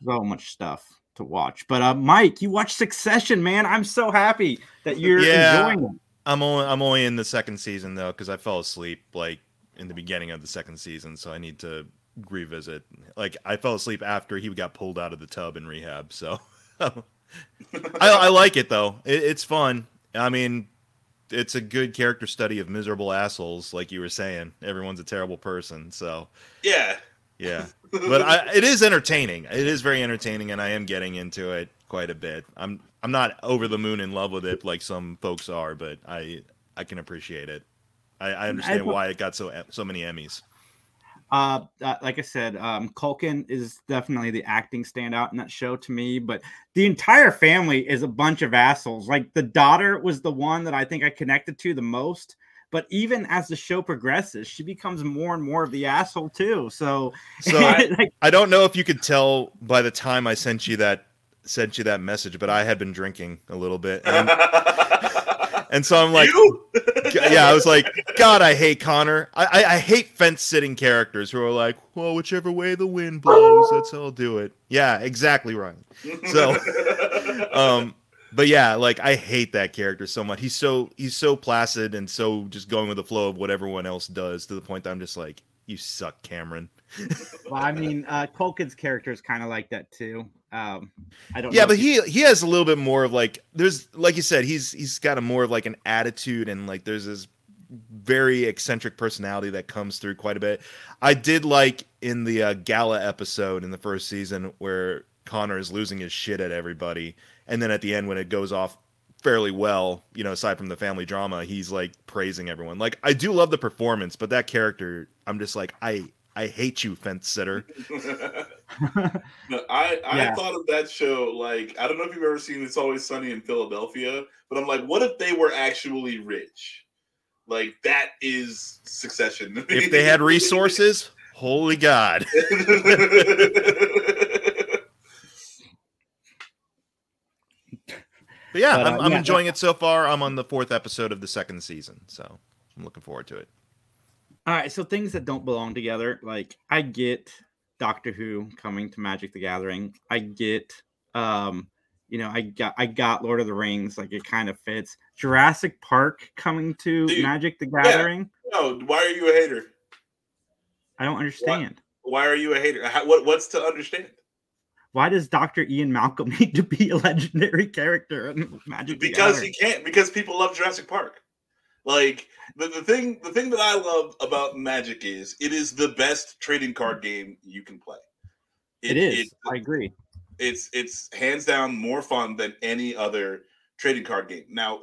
So much stuff to watch. But uh, Mike, you watch Succession, man. I'm so happy that you're yeah, enjoying it. I'm only I'm only in the second season though because I fell asleep like in the beginning of the second season, so I need to revisit. Like I fell asleep after he got pulled out of the tub in rehab, so I, I, like it though. It, it's fun. I mean, it's a good character study of miserable assholes, like you were saying. Everyone's a terrible person, so yeah, yeah. But I, it is entertaining. It is very entertaining, and I am getting into it quite a bit. I'm I'm not over the moon in love with it like some folks are, but I I can appreciate it. I, I understand I, why it got so so many Emmys. Uh, uh, like I said, um, Culkin is definitely the acting standout in that show to me, but the entire family is a bunch of assholes. Like the daughter was the one that I think I connected to the most, but even as the show progresses, she becomes more and more of the asshole too. So, so I, like, I don't know if you could tell by the time I sent you that sent you that message, but I had been drinking a little bit. And And so I'm like, yeah, I was like, God, I hate Connor. I, I, I, hate fence sitting characters who are like, well, whichever way the wind blows, that's how I'll do it. Yeah, exactly right. So, um, but yeah, like I hate that character so much. He's so he's so placid and so just going with the flow of what everyone else does to the point that I'm just like, you suck, Cameron. well, I mean, uh, Culkin's character is kind of like that too. Um, I don't. Yeah, but he he has a little bit more of like there's like you said he's he's got a more of like an attitude and like there's this very eccentric personality that comes through quite a bit. I did like in the uh, gala episode in the first season where Connor is losing his shit at everybody, and then at the end when it goes off fairly well, you know, aside from the family drama, he's like praising everyone. Like I do love the performance, but that character, I'm just like I I hate you, fence sitter. No, I I Yeah. thought of that show like I don't know if you've ever seen It's Always Sunny in Philadelphia, but I'm like, what if they were actually rich? Like that is Succession. If they had resources, holy God. But yeah, But, uh, I'm, I'm yeah, enjoying it so far. I'm on the fourth episode of the second season, so I'm looking forward to it. All right, so things that don't belong together, like I get Doctor Who coming to Magic the Gathering. I get um you know, I got I got Lord of the Rings, like it kind of fits. Jurassic Park coming to Dude, Magic the Gathering. no, why are you a hater? I don't understand. Why are you a hater? How, what what's to understand? Why does Dr. Ian Malcolm need to be a legendary character in Magic because he can't because people love Jurassic Park. Like the, the thing the thing that I love about Magic is it is the best trading card game you can play. it is. I agree. it's it's hands down more fun than any other trading card game. Now,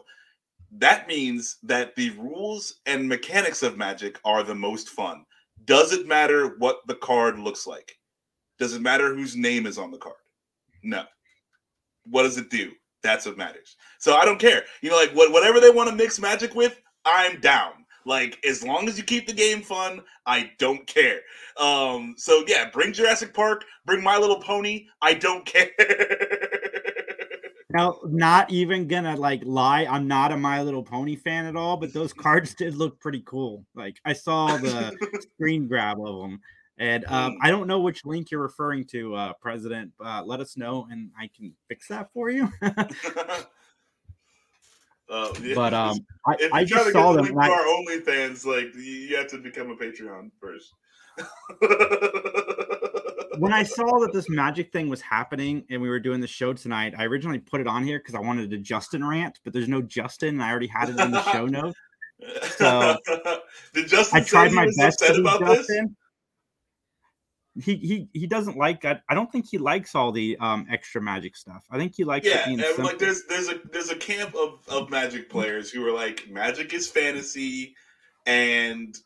that means that the rules and mechanics of Magic are the most fun. Does it matter what the card looks like? Does it matter whose name is on the card? No. What does it do? That's what matters. So I don't care. You know, like what, whatever they want to mix Magic with, I'm down. Like as long as you keep the game fun, I don't care. Um, so yeah, bring Jurassic Park, bring My Little Pony. I don't care. Now, not even gonna like lie. I'm not a My Little Pony fan at all, but those cards did look pretty cool. Like I saw the screen grab of them, and um, Mm. I don't know which link you're referring to, uh, President. Uh, let us know, and I can fix that for you. Uh, yeah, but um, I, I just to saw them. link and to I- our OnlyFans, like you, have to become a Patreon first. when I saw that this magic thing was happening and we were doing the show tonight, I originally put it on here because I wanted a Justin rant, but there's no Justin, and I already had it in the show notes. So, Did Justin I tried say my best to upset be about this? He he he doesn't like. I, I don't think he likes all the um extra magic stuff. I think he likes Yeah, and simple. like there's there's a there's a camp of of Magic players who are like Magic is fantasy, and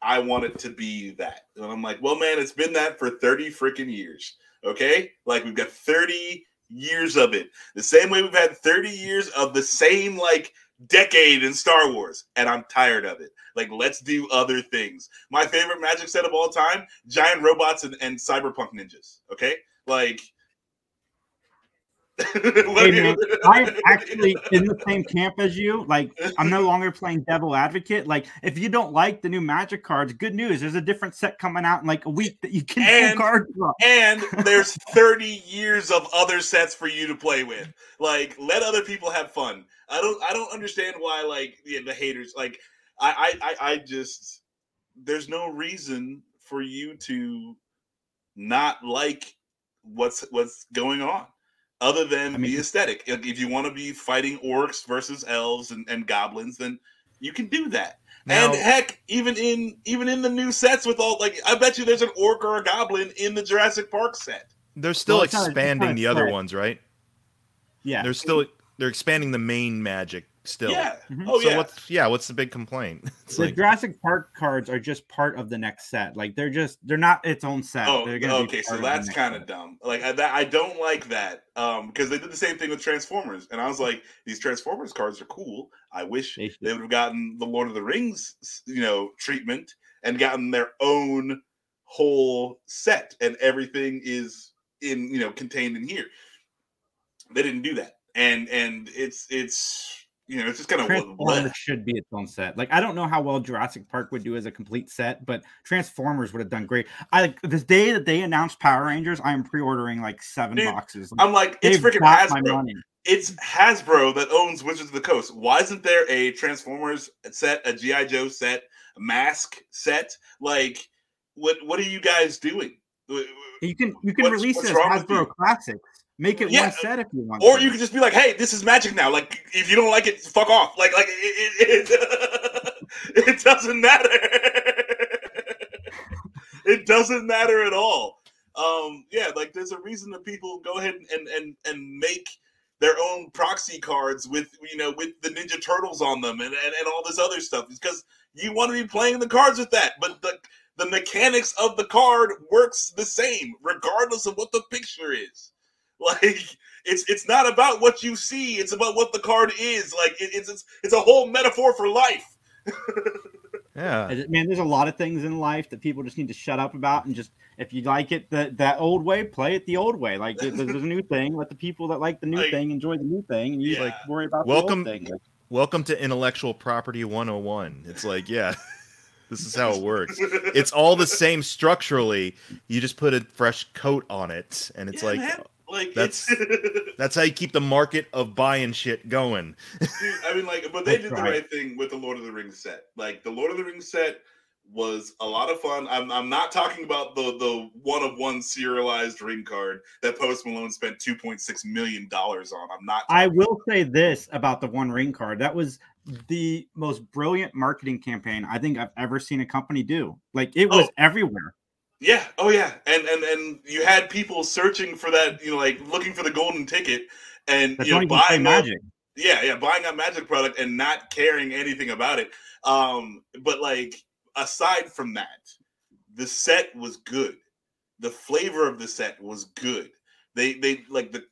I want it to be that. And I'm like, well, man, it's been that for thirty freaking years. Okay, like we've got thirty years of it. The same way we've had thirty years of the same like decade in Star Wars, and I'm tired of it. Like, let's do other things. My favorite Magic set of all time: giant robots and, and cyberpunk ninjas. Okay, like. Hey man, I'm actually in the same camp as you. Like, I'm no longer playing devil advocate. Like, if you don't like the new magic cards, good news. There's a different set coming out in like a week that you can And- pull cards from. and there's 30 years of other sets for you to play with. Like, let other people have fun. I don't I don't understand why like yeah, the haters like I, I I I just there's no reason for you to not like what's what's going on other than I mean- the aesthetic. If if you want to be fighting orcs versus elves and, and goblins, then you can do that. Now, and heck, even in even in the new sets with all like I bet you there's an orc or a goblin in the Jurassic Park set. they're still Well, it's not- it's expanding not the other ones, right? Yeah. They're still they're expanding the main magic still. Yeah. Mhm. Oh so yeah. what's yeah, what's the big complaint? It's the like, Jurassic Park cards are just part of the next set. Like they're just they're not its own set. Oh, they're gonna be okay. So part of that's kind of dumb. Like I, that, I don't like that um, because they did the same thing with Transformers, and I was like, these Transformers cards are cool. I wish They they would have gotten the Lord of the Rings, you know, treatment and gotten their own whole set, and everything is in you know contained in here. They didn't do that, and and it's it's you know it's just kind of should be its own set. Like I don't know how well Jurassic Park would do as a complete set, but Transformers would have done great. I like this day that they announced Power Rangers. I am pre-ordering like seven Dude, boxes. I'm like, it's freaking Hasbro. it's Hasbro that owns Wizards of the Coast. Why isn't there a Transformers set, a GI Joe set, a Mask set? Like, what what are you guys doing? You can you can What's- release what's it as wrong with you? Hasbro Classics. Make it Yeah, one set if you want. Or to. you could just be like, "Hey, this is Magic now. Like, if you don't like it, fuck off." Like, like it it, it, it doesn't matter. it doesn't matter at all. Um, yeah, like there's a reason that people go ahead and and and make their own proxy cards with you know with the Ninja Turtles on them and and, and all this other stuff because you want to be playing the cards with that. But the the mechanics of the card works the same regardless of what the picture is. Like it's it's not about what you see; it's about what the card is. Like it, it's, it's it's a whole metaphor for life. Yeah. Man, there's a lot of things in life that people just need to shut up about and just if you like it the, that old way, play it the old way. Like there's, there's a new thing. Let the people that like the new Like, thing enjoy the new thing, and you yeah. like worry about Welcome- the old thing. Welcome to Intellectual Property 101. It's like, yeah, this is how it works. It's all the same structurally. You just put a fresh coat on it, and it's Yeah, like man. Like that's- that's how you keep the market of buying shit going. Dude, I mean, like, but they That's did the right. right thing with the Lord of the Rings set. Like, the Lord of the Rings set was a lot of fun. I'm, I'm not talking about the the one of one serialized ring card that Post Malone spent 2.6 million dollars on. I'm not. I will say this about the One Ring card: that was the most brilliant marketing campaign I think I've ever seen a company do. Like it was Oh. everywhere. Yeah. Oh yeah. And and and you had people searching for that. You know, like looking for the golden ticket, and That you know, don't even play buying up, Magic. yeah, yeah, buying a Magic product and not caring anything about it. Um, but like aside from that, the set was good. The flavor of the set was good. They they like the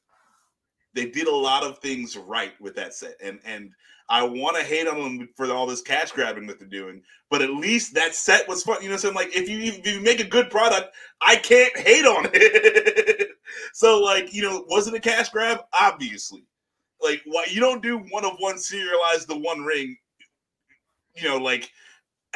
they did a lot of things right with that set, and and I want to hate on them for all this cash grabbing that they're doing, but at least that set was fun. You know what I'm saying? Like if you if you make a good product, I can't hate on it. so like you know, was it a cash grab? Obviously. Like why you don't do one of one serialize the one ring, you know, like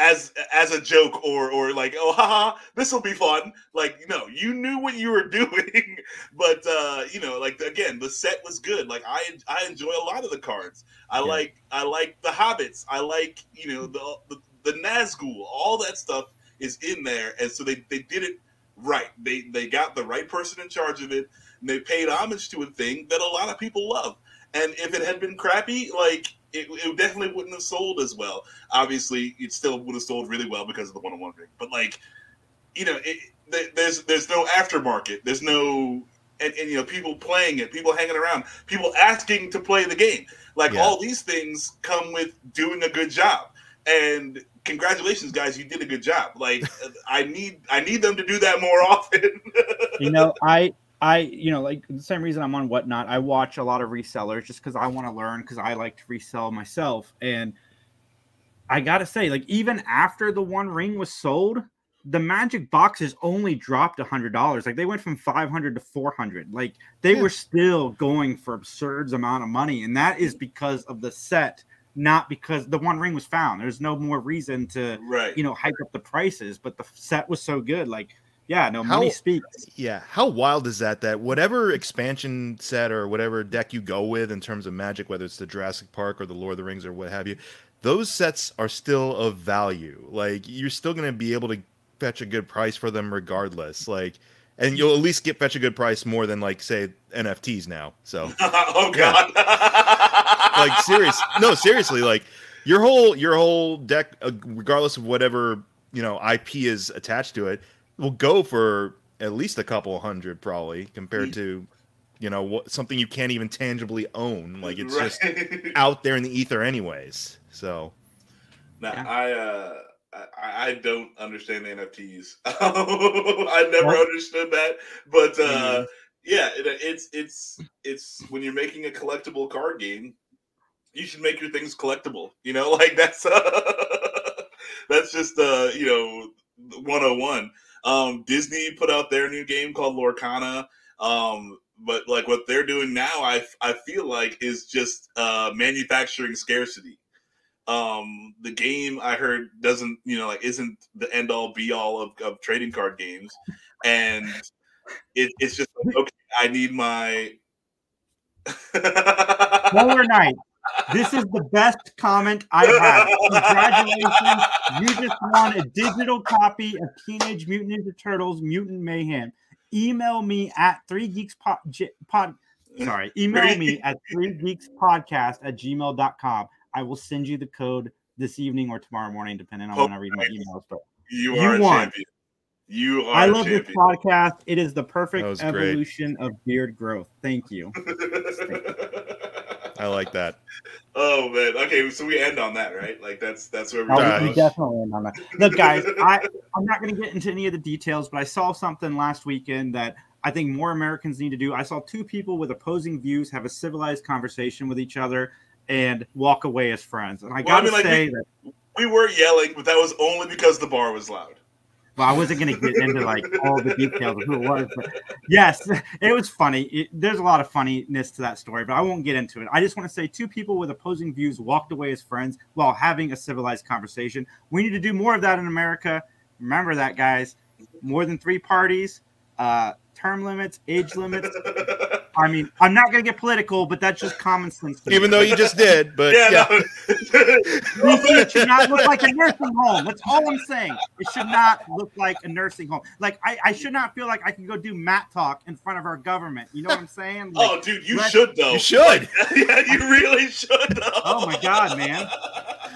as as a joke or or like oh haha this will be fun. Like no you knew what you were doing but uh you know like again the set was good. Like i i enjoy a lot of the cards. I Yeah. like i like the hobbits. I like you know the the, the nazgul. All that stuff is in there and so they they did it right. They they got the right person in charge of it and they paid homage to a thing that a lot of people love. And if it had been crappy like it, it definitely wouldn't have sold as well. Obviously it still would have sold really well because of the one-on-one ring but like you know it, there's there's no aftermarket. There's no and, and you know people playing it people hanging around people asking to play the game. Like Yeah. all these things come with doing a good job. And congratulations guys you did a good job. Like i need i need them to do that more often. You know, I I you know like the same reason I'm on whatnot. I watch a lot of resellers just because I want to learn because I like to resell myself. And I gotta say, like even after the One Ring was sold, the Magic boxes only dropped a hundred dollars. Like they went from five hundred to four hundred. Like they Yeah. were still going for absurd amount of money, and that is because of the set, not because the One Ring was found. There's no more reason to right you know hype up the prices, but the set was so good. Like yeah, no How- money speaks. Yeah, how wild is that? That whatever expansion set or whatever deck you go with in terms of Magic, whether it's the Jurassic Park or the Lord of the Rings or what have you, those sets are still of value. Like you're still going to be able to fetch a good price for them regardless. Like, and you'll at least get fetch a good price more than like say NFTs now. So oh god like serious no seriously like your whole your whole deck uh, regardless of whatever you know ip is attached to it will go for at least a couple hundred probably compared to you know what something you can't even tangibly own like it's just out there in the ether anyways so Now, Yeah. I uh I, I don't understand the NFTs. I never What? understood that, but uh Mhm. yeah, it, it's it's it's when you're making a collectible card game, you should make your things collectible. You know, like that's uh, that's just uh you know 101. Um, Disney put out their new game called Lorcana. Um, but like what they're doing now, I I feel like is just uh manufacturing scarcity um the game i heard doesn't you know like isn't the end all be all of, of trading card games and it, it's just like, okay i need my Polar Knight. This is the best comment I have. Congratulations. You just won a digital copy of Teenage Mutant Ninja Turtles Mutant Mayhem. Email me at three geeks pod, j- pod sorry, email me at three geeks podcast at gmail.com. I will send you the code this evening or tomorrow morning, depending on when I read my emails. But you You are a won. champion you are I a love this podcast. It is the perfect That was great. evolution of beard growth. Thank you. i like that oh man okay so we end on that right like that's that's where we're Uh, we- we definitely end on that. Look, guys, I I'm not going to get into any of the details, but I saw something last weekend that I think more Americans need to do. I saw two people with opposing views have a civilized conversation with each other and walk away as friends. And I Well, got I to mean, like, say we- that We were yelling, but that was only because the bar was loud. Well, I wasn't going to get into like all the details of who it was, but yes, it was funny. It, there's a lot of funniness to that story, but I won't get into it. I just want to say two people with opposing views walked away as friends while having a civilized conversation. We need to do more of that in America. Remember that, guys. More than three parties, uh, term limits, age limits. I mean, I'm not going to get political, but that's just common sense. Even though you just did, but yeah, yeah. no. DC, it should not look like a nursing home. That's all I'm saying. It should not look like a nursing home. Like I, I should not feel like I can go do Matlock in front of our government. You know what I'm saying? Oh, like, oh, dude, you let- should though. you should. yeah, you really should. Though. Oh my God, man.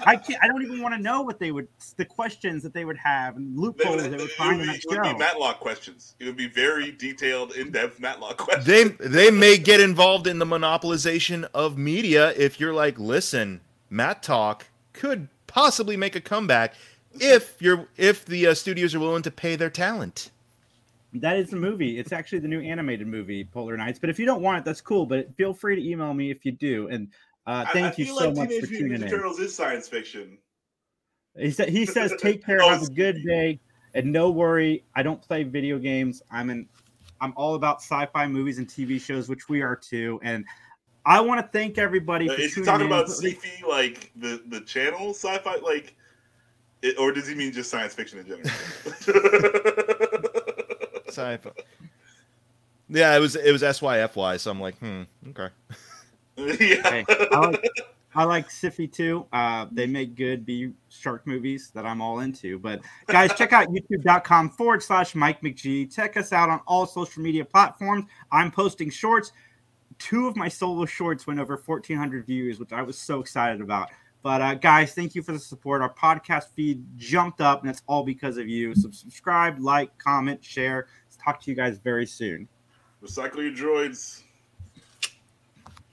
I can't. I don't even want to know what they would, the questions that they would have and They loopholes would, they would find in would that be, it would be. Matlock questions. It would be very detailed, in-depth Matlock questions. they they may get involved in the monopolization of media if you're like, listen, Matlock could possibly make a comeback if you're if the uh, studios are willing to pay their talent. That is the movie. It's actually the new animated movie, Polar Nights. But if you don't want it, that's cool. But feel free to email me if you do. And uh, I- thank I you feel so like much Teenage for Mutant tuning Ninja in. Turtles is science fiction. He said he says take care, Oh, have a good day, and no worry. I don't play video games. I'm an I'm all about sci-fi movies and TV shows, which we are too. And I want to thank everybody Uh, for is he talking in. about sci-fi, like the the channel sci-fi, like, it, or does he mean just science fiction in general? Sci-fi. Yeah, it was it was SYFY, so I'm like, hmm, okay. yeah. Hey, I like I like Siffy too. Uh, they make good B shark movies that I'm all into. But guys, check out youtube.com forward slash Mike McGee. Check us out on all social media platforms. I'm posting shorts. Two of my solo shorts went over 1,400 views, which I was so excited about. But uh, guys, thank you for the support. Our podcast feed jumped up, and it's all because of you. So subscribe, like, comment, share. Let's talk to you guys very soon. Recycle your droids.